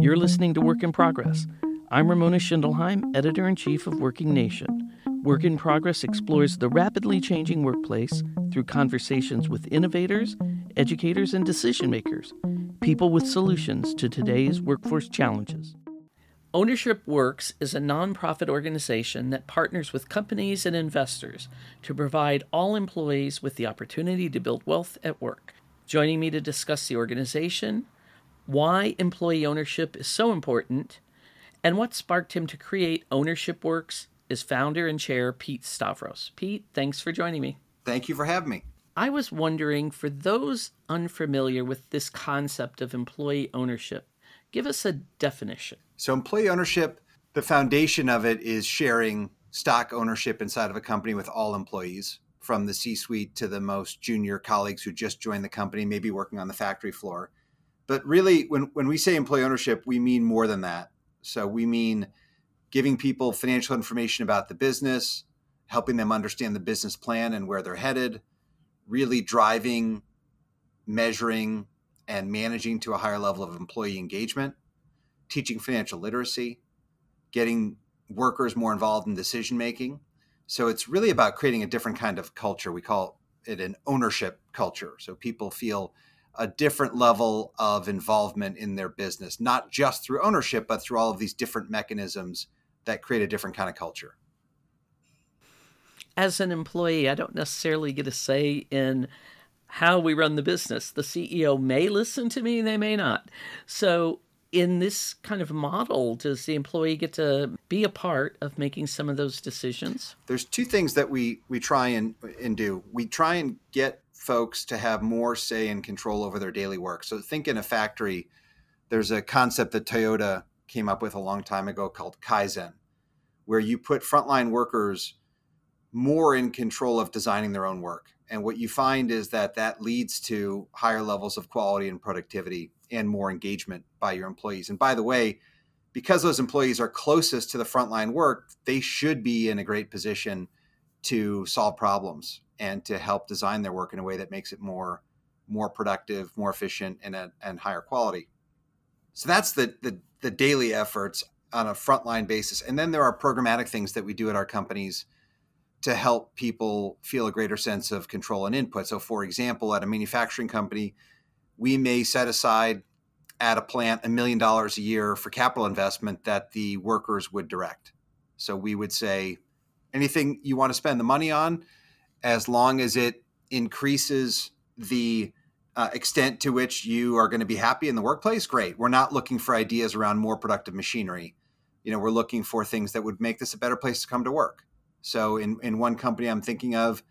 You're listening to Work in Progress. I'm Ramona Schindelheim, editor in chief of Working Nation. Work in Progress explores the rapidly changing workplace through conversations with innovators, educators, and decision makers, people with solutions to today's workforce challenges. Ownership Works is a nonprofit organization that partners with companies and investors to provide all employees with the opportunity to build wealth at work. Joining me to discuss the organization, why employee ownership is so important, and what sparked him to create Ownership Works is founder and chair Pete Stavros. Pete, thanks for joining me. Thank you for having me. I was wondering for those unfamiliar with this concept of employee ownership, give us a definition. So, employee ownership, the foundation of it is sharing stock ownership inside of a company with all employees, from the C suite to the most junior colleagues who just joined the company, maybe working on the factory floor. But really, when, when we say employee ownership, we mean more than that. So, we mean giving people financial information about the business, helping them understand the business plan and where they're headed, really driving, measuring, and managing to a higher level of employee engagement teaching financial literacy, getting workers more involved in decision making. So it's really about creating a different kind of culture. We call it an ownership culture. So people feel a different level of involvement in their business, not just through ownership, but through all of these different mechanisms that create a different kind of culture. As an employee, I don't necessarily get a say in how we run the business. The CEO may listen to me, they may not. So in this kind of model, does the employee get to be a part of making some of those decisions? There's two things that we we try and and do. We try and get folks to have more say and control over their daily work. So think in a factory, there's a concept that Toyota came up with a long time ago called Kaizen, where you put frontline workers more in control of designing their own work. And what you find is that that leads to higher levels of quality and productivity and more engagement by your employees. And by the way, because those employees are closest to the frontline work, they should be in a great position to solve problems and to help design their work in a way that makes it more more productive, more efficient, and and higher quality. So that's the, the the daily efforts on a frontline basis. And then there are programmatic things that we do at our companies to help people feel a greater sense of control and input. So, for example, at a manufacturing company, we may set aside at a plant a million dollars a year for capital investment that the workers would direct. So we would say anything you want to spend the money on, as long as it increases the uh, extent to which you are going to be happy in the workplace, great. We're not looking for ideas around more productive machinery. You know, we're looking for things that would make this a better place to come to work. So in, in one company I'm thinking of,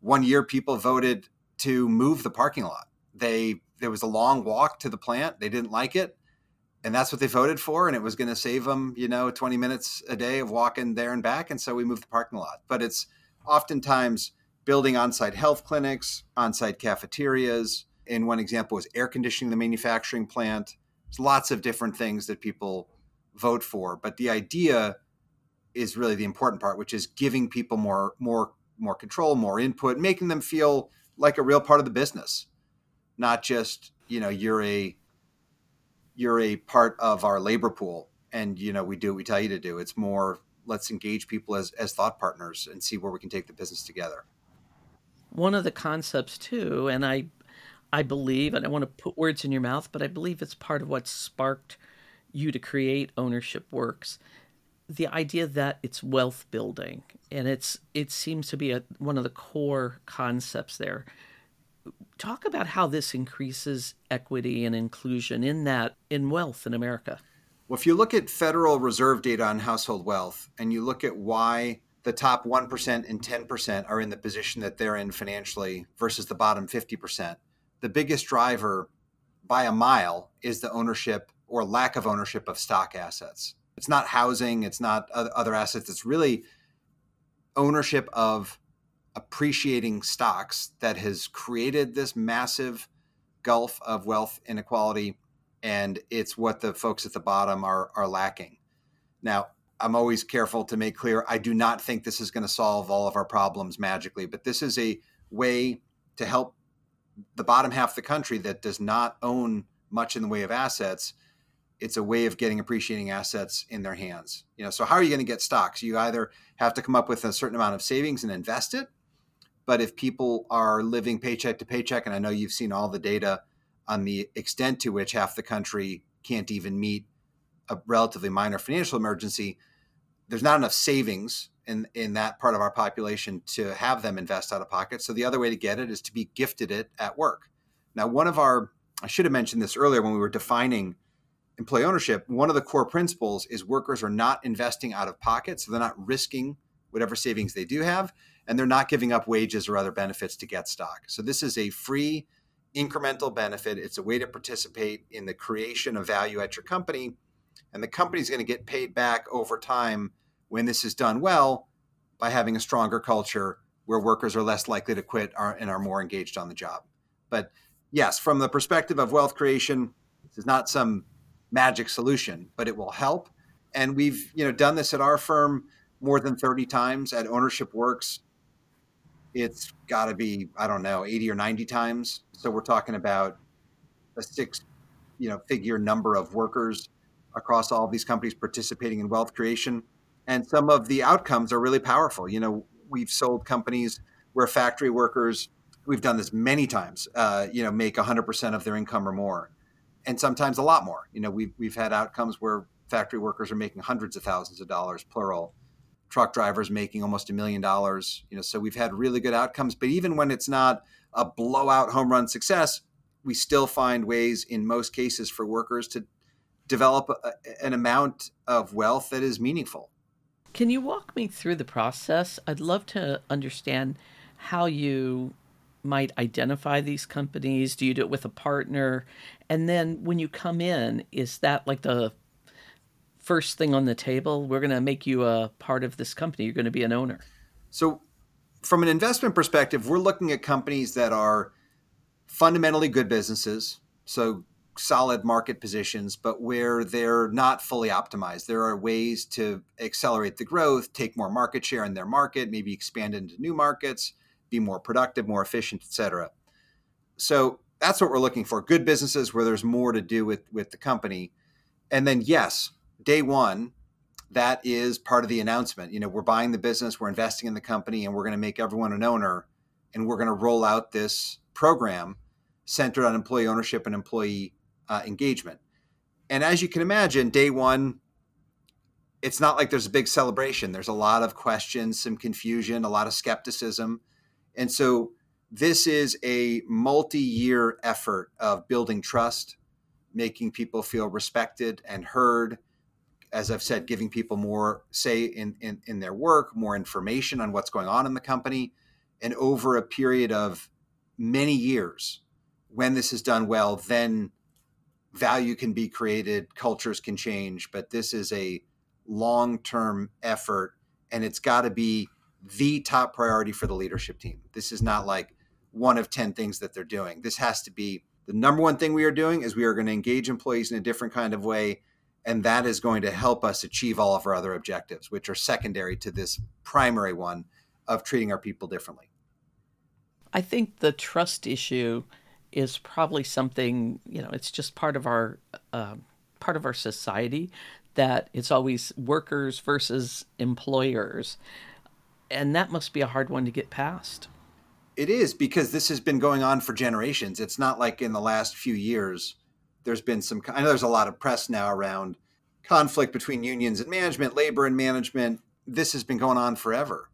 one year people voted to move the parking lot. They there was a long walk to the plant. They didn't like it, and that's what they voted for. And it was going to save them, you know, 20 minutes a day of walking there and back. And so we moved the parking lot. But it's oftentimes building on-site health clinics, on-site cafeterias. In one example was air conditioning the manufacturing plant. There's lots of different things that people vote for, but the idea is really the important part, which is giving people more more more control, more input, making them feel like a real part of the business not just you know you're a you're a part of our labor pool and you know we do what we tell you to do it's more let's engage people as as thought partners and see where we can take the business together one of the concepts too and i i believe and i want to put words in your mouth but i believe it's part of what sparked you to create ownership works the idea that it's wealth building and it's it seems to be a, one of the core concepts there talk about how this increases equity and inclusion in that in wealth in America. Well, if you look at Federal Reserve data on household wealth and you look at why the top 1% and 10% are in the position that they're in financially versus the bottom 50%, the biggest driver by a mile is the ownership or lack of ownership of stock assets. It's not housing, it's not other assets, it's really ownership of appreciating stocks that has created this massive gulf of wealth inequality and it's what the folks at the bottom are are lacking now i'm always careful to make clear i do not think this is going to solve all of our problems magically but this is a way to help the bottom half of the country that does not own much in the way of assets it's a way of getting appreciating assets in their hands. You know, so how are you going to get stocks? You either have to come up with a certain amount of savings and invest it, but if people are living paycheck to paycheck, and I know you've seen all the data on the extent to which half the country can't even meet a relatively minor financial emergency, there's not enough savings in in that part of our population to have them invest out of pocket. So the other way to get it is to be gifted it at work. Now, one of our I should have mentioned this earlier when we were defining employee ownership. One of the core principles is workers are not investing out of pocket, so they're not risking whatever savings they do have, and they're not giving up wages or other benefits to get stock. So this is a free incremental benefit. It's a way to participate in the creation of value at your company, and the company is going to get paid back over time when this is done well by having a stronger culture where workers are less likely to quit and are more engaged on the job. But yes, from the perspective of wealth creation, this is not some magic solution, but it will help. And we've you know done this at our firm more than 30 times at Ownership Works. It's got to be I don't know 80 or 90 times. So we're talking about a six you know figure number of workers across all of these companies participating in wealth creation and some of the outcomes are really powerful. You know, we've sold companies where factory workers, we've done this many times, uh, you know, make 100% of their income or more, and sometimes a lot more. You know, we've, we've had outcomes where factory workers are making hundreds of thousands of dollars, plural. Truck drivers making almost a million dollars. You know, so we've had really good outcomes. But even when it's not a blowout home run success, we still find ways in most cases for workers to develop a, an amount of wealth that is meaningful can you walk me through the process? I'd love to understand how you might identify these companies. Do you do it with a partner? And then when you come in, is that like the first thing on the table? We're going to make you a part of this company. You're going to be an owner. So, from an investment perspective, we're looking at companies that are fundamentally good businesses. So, solid market positions, but where they're not fully optimized. There are ways to accelerate the growth, take more market share in their market, maybe expand into new markets, be more productive, more efficient, et cetera. So that's what we're looking for. Good businesses where there's more to do with, with the company. And then, yes, day one, that is part of the announcement. You know, we're buying the business, we're investing in the company, and we're going to make everyone an owner, and we're going to roll out this program centered on employee ownership and employee uh, engagement. And as you can imagine, day one, it's not like there's a big celebration. There's a lot of questions, some confusion, a lot of skepticism. And so this is a multi year effort of building trust, making people feel respected and heard. As I've said, giving people more say in, in, in their work, more information on what's going on in the company. And over a period of many years, when this is done well, then value can be created, cultures can change, but this is a long term effort and it's got to be the top priority for the leadership team. This is not like one of 10 things that they're doing. This has to be the number one thing we are doing is we are going to engage employees in a different kind of way and that is going to help us achieve all of our other objectives which are secondary to this primary one of treating our people differently. I think the trust issue is probably something you know it's just part of our uh, part of our society that it's always workers versus employers. And that must be a hard one to get past. It is because this has been going on for generations. It's not like in the last few years there's been some i know there's a lot of press now around conflict between unions and management labor and management. This has been going on forever.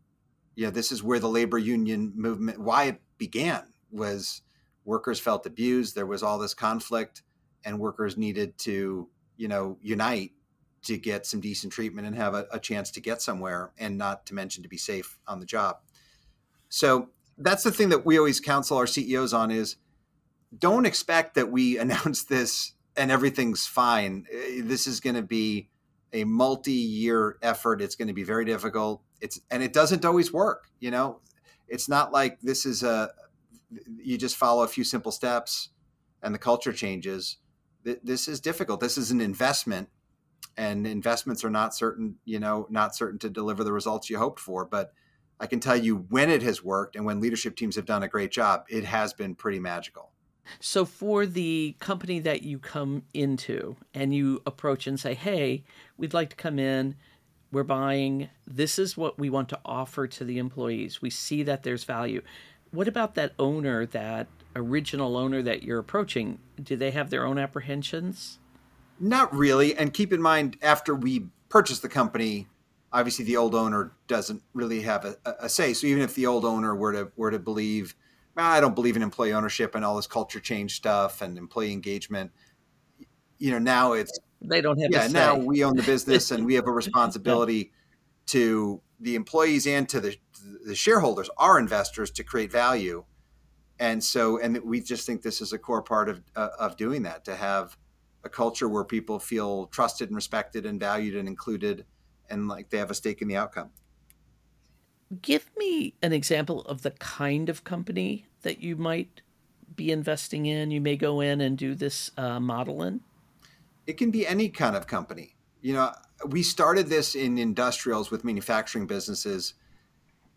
You know this is where the labor union movement why it began was workers felt abused there was all this conflict and workers needed to you know unite to get some decent treatment and have a, a, chance to get somewhere and not to mention to be safe on the job. So that's the thing that we always counsel our ceos on is don't expect that we announce this and everything's fine. Eh, this is going to be a multi-year effort. It's going to be very difficult. It's and it doesn't always work you know? It's not like this is a, you just follow a few simple steps and the culture changes this is difficult. This is an investment and investments are not certain you know not certain to deliver the results you hoped for. But i can tell you when it has worked and when leadership teams have done a great job it has been pretty magical. So, for the company that you come into and you approach and say, hey, we'd like to come in, we're buying, this is what we want to offer to the employees. We see that there's value. What about that owner, that original owner that you're approaching? Do they have their own apprehensions? Not really. And keep in mind, after we purchased the company, obviously the old owner doesn't really have a, a say. So even if the old owner were to were to believe, ah, I don't believe in employee ownership and all this culture change stuff and employee engagement, you know, now it's they don't have yeah now we own the business and we have a responsibility to the employees and to the the shareholders our investors to create value and so and we just think this is a core part of uh, of doing that to have a culture where people feel trusted and respected and valued and included and like they have a stake in the outcome give me an example of the kind of company that you might be investing in you may go in and do this uh, model in it can be any kind of company. You know, we started this in industrials with manufacturing businesses.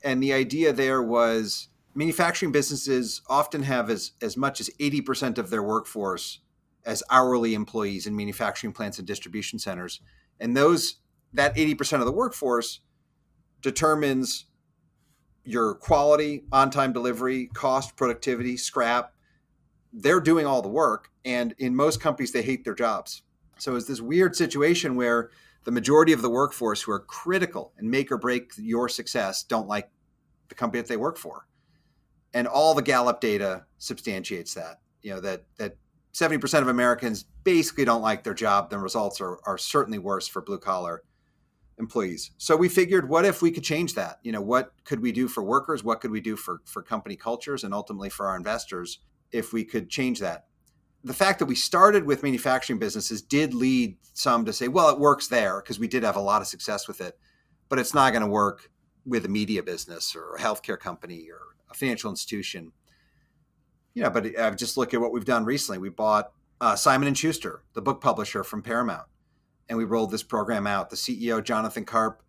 And the idea there was manufacturing businesses often have as, as much as 80% of their workforce as hourly employees in manufacturing plants and distribution centers. And those that 80% of the workforce determines your quality, on-time delivery, cost, productivity, scrap. They're doing all the work and in most companies they hate their jobs. So it's this weird situation where the majority of the workforce who are critical and make or break your success don't like the company that they work for. And all the Gallup data substantiates that. You know, that that 70% of Americans basically don't like their job. The results are, are certainly worse for blue collar employees. So we figured, what if we could change that? You know, what could we do for workers? What could we do for, for company cultures and ultimately for our investors if we could change that? the fact that we started with manufacturing businesses did lead some to say, well, it works there because we did have a lot of success with it, but it's not going to work with a media business or a healthcare company or a financial institution. You know, but I've just look at what we've done recently. We bought uh, Simon and Schuster, the book publisher from Paramount, and we rolled this program out. The CEO, Jonathan Karp,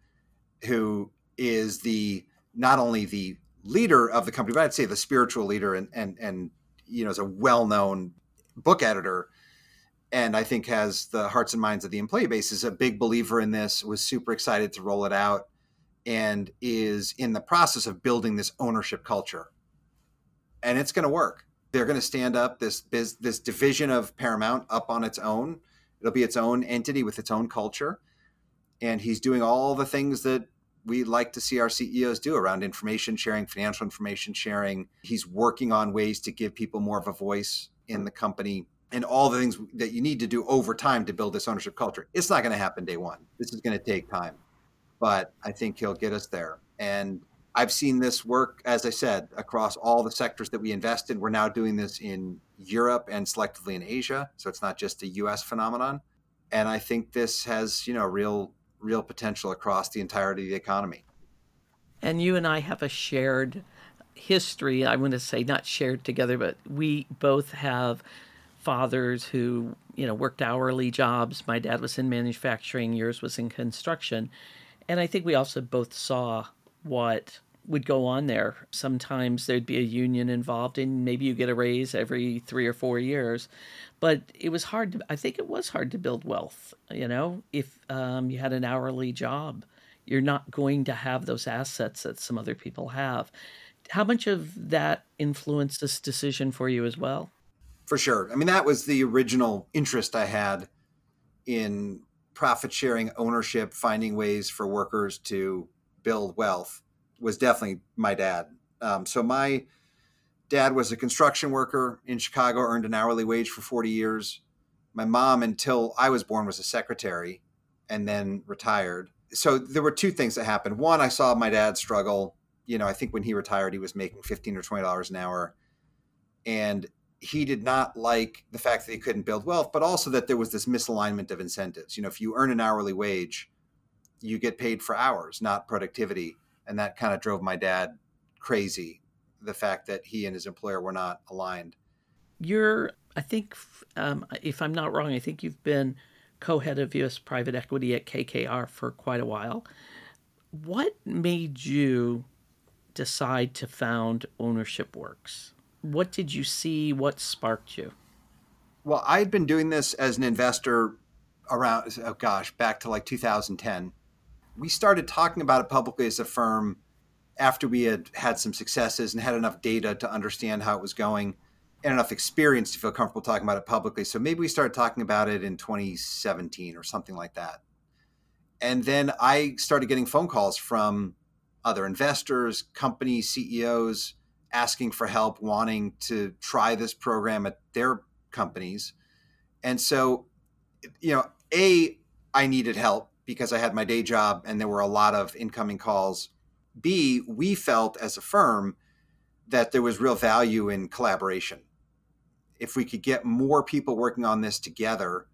who is the not only the leader of the company, but I'd say the spiritual leader and and and you know is a well known book editor and I think has the hearts and minds of the employee base is a big believer in this, was super excited to roll it out, and is in the process of building this ownership culture. And it's going to work. They're going to stand up this this division of Paramount up on its own. It'll be its own entity with its own culture, and he's doing all the things that we like to see our CEOs do around information sharing, financial information sharing. He's working on ways to give people more of a voice in the company and all the things that you need to do over time to build this ownership culture. It's not going to happen day one. This is going to take time, but I think he'll get us there. And I've seen this work, as I said, across all the sectors that we invest in. We're now doing this in Europe and selectively in Asia, so it's not just a U.S. phenomenon. And I think this has, you know, real, real potential across the entirety of the economy. And you and I have a shared history, I want to say not shared together, but we both have fathers who, you know, worked hourly jobs. My dad was in manufacturing, yours was in construction. And I think we also both saw what would go on there. Sometimes there'd be a union involved, and maybe you get a raise every three or four years. But it was hard. To, I think it was hard to build wealth. You know, if um, you had an hourly job, you're not going to have those assets that some other people have how much of that influenced this decision for you as well? For sure. I mean, that was the original interest I had in profit sharing ownership, finding ways for workers to build wealth was definitely my dad. Um, so my dad was a construction worker in Chicago, earned an hourly wage for 40 years. My mom, until I was born, was a secretary and then retired. So there were two things that happened. One, I saw my dad struggle you know, I think when he retired, he was making fifteen or twenty dollars an hour, and he did not like the fact that he couldn't build wealth, but also that there was this misalignment of incentives. You know, if you earn an hourly wage, you get paid for hours, not productivity, and that kind of drove my dad crazy. The fact that he and his employer were not aligned. You're, I think, um, if I'm not wrong, I think you've been co-head of U.S. private equity at KKR for quite a while. What made you decide to found Ownership Works? What did you see? What sparked you? Well, I'd been doing this as an investor around, oh gosh, back to like 2010. We started talking about it publicly as a firm after we had had some successes and had enough data to understand how it was going and enough experience to feel comfortable talking about it publicly. So maybe we started talking about it in 2017 or something like that. And then I started getting phone calls from other investors, company CEOs asking for help, wanting to try this program at their companies. And so, you know, A, I needed help because I had my day job and there were a lot of incoming calls. B, we felt as a firm that there was real value in collaboration. If we could get more people working on this together,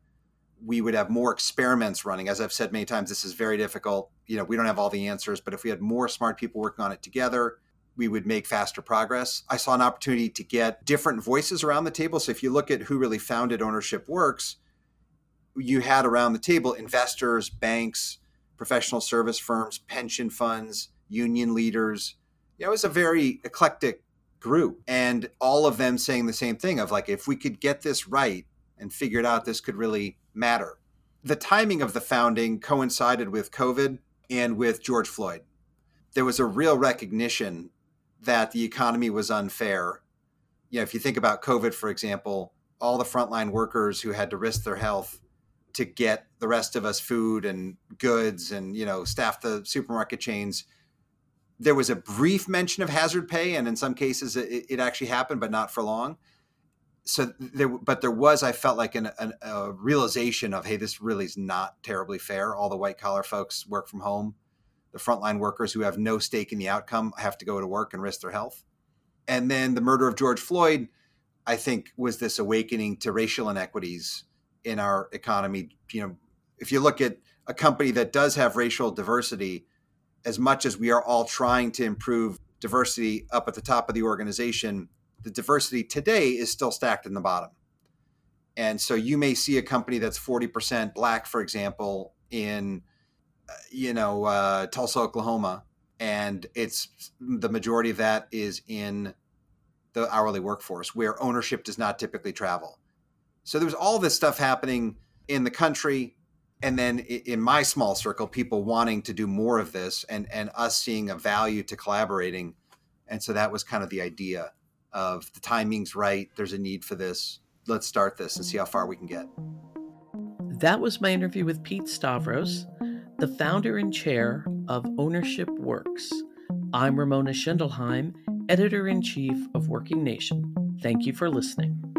we would have more experiments running. As I've said many times, this is very difficult. You know, we don't have all the answers, but if we had more smart people working on it together, we would make faster progress. I saw an opportunity to get different voices around the table. So if you look at who really founded Ownership Works, you had around the table investors, banks, professional service firms, pension funds, union leaders. You know, it was a very eclectic group and all of them saying the same thing of like if we could get this right and figure it out this could really matter. The timing of the founding coincided with COVID and with George Floyd. There was a real recognition that the economy was unfair. You know, if you think about COVID, for example, all the frontline workers who had to risk their health to get the rest of us food and goods and, you know, staff the supermarket chains. There was a brief mention of hazard pay, and in some cases it, it actually happened, but not for long. So there, but there was, I felt like an, an, a realization of, hey, this really is not terribly fair. All the white collar folks work from home the frontline workers who have no stake in the outcome have to go to work and risk their health. And then the murder of George Floyd, I think, was this awakening to racial inequities in our economy. You know, if you look at a company that does have racial diversity, as much as we are all trying to improve diversity up at the top of the organization, the diversity today is still stacked in the bottom. And so you may see a company that's 40% black, for example, in you know, uh, Tulsa, Oklahoma, and it's the majority of that is in the hourly workforce where ownership does not typically travel. So there's all this stuff happening in the country, and then in my small circle, people wanting to do more of this, and and us seeing a value to collaborating, and so that was kind of the idea of the timing's right. There's a need for this. Let's start this and see how far we can get. That was my interview with Pete Stavros the founder and chair of Ownership Works. I'm Ramona Schindelheim, editor in chief of Working Nation. Thank you for listening.